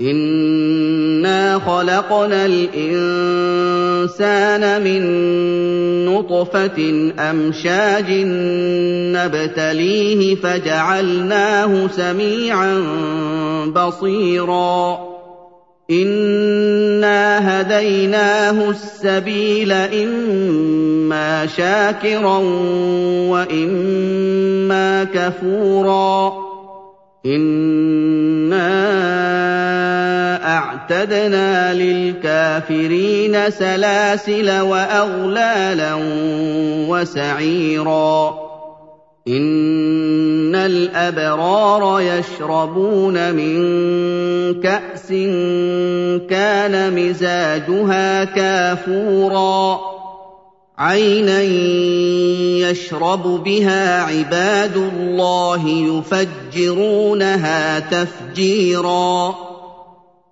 انا خلقنا الانسان من نطفه امشاج نبتليه فجعلناه سميعا بصيرا انا هديناه السبيل اما شاكرا واما كفورا أنا اعتدنا للكافرين سلاسل وأغلالا وسعيرا. إن الأبرار يشربون من كأس كان مزاجها كافورا. عينا يشرب بها عباد الله يفجرونها تفجيرا.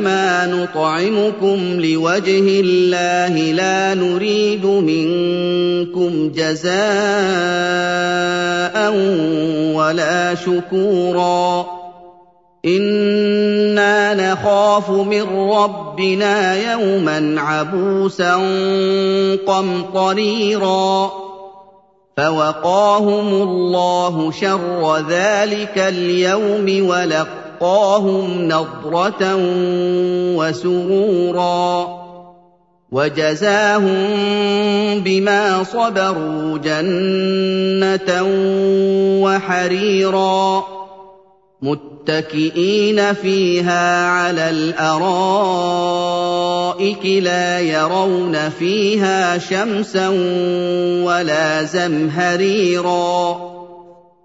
إنما نطعمكم لوجه الله لا نريد منكم جزاء ولا شكورا. إنا نخاف من ربنا يوما عبوسا قمطريرا. فوقاهم الله شر ذلك اليوم ولقوا وَلَقَّاهُمْ نَضْرَةً وَسُرُورًا وَجَزَاهُم بِمَا صَبَرُوا جَنَّةً وَحَرِيرًا مُتَّكِئِينَ فِيهَا عَلَى الْأَرَائِكِ لَا يَرَوْنَ فِيهَا شَمْسًا وَلَا زَمْهَرِيرًا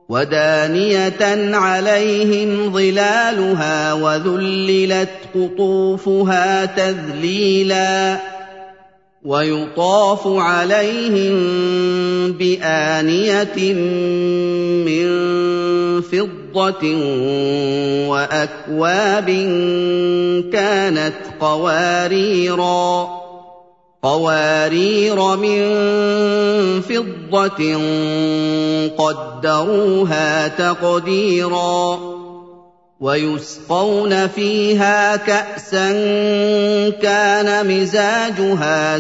ودانية عليهم ظلالها وذللت قطوفها تذليلا ويطاف عليهم بآنية من فضة وأكواب كانت قواريرا قوارير من فضة قدروها تقديرا ويسقون فيها كأسا كان مزاجها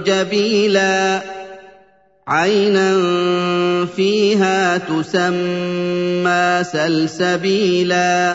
زنجبيلا عينا فيها تسمى سلسبيلا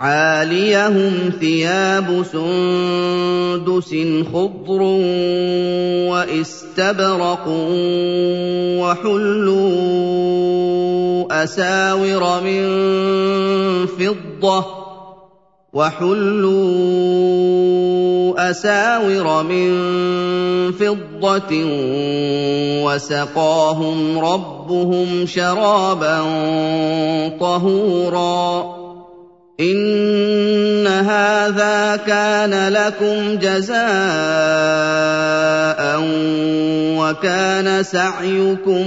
عاليهم ثياب سندس خضر واستبرق وحلوا أساور من فضة وحلوا أساور من فضة وسقاهم ربهم شرابا طهورا إِنَّ هَٰذَا كَانَ لَكُمْ جَزَاءً وَكَانَ سَعْيُكُم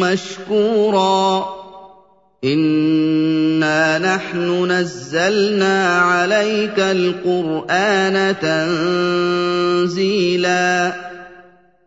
مَّشْكُورًا إِنَّا نَحْنُ نَزَّلْنَا عَلَيْكَ الْقُرْآنَ تَنزِيلًا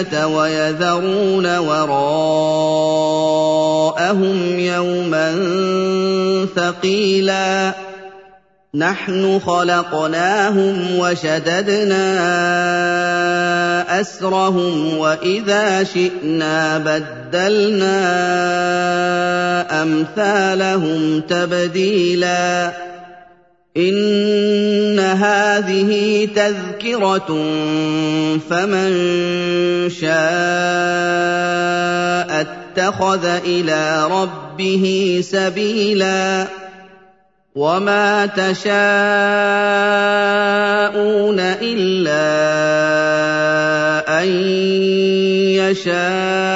العاجله ويذرون وراءهم يوما ثقيلا نحن خلقناهم وشددنا اسرهم واذا شئنا بدلنا امثالهم تبديلا ان هذه تذكره فمن شاء اتخذ إلى ربه سبيلا وما تشاءون الا ان يشاء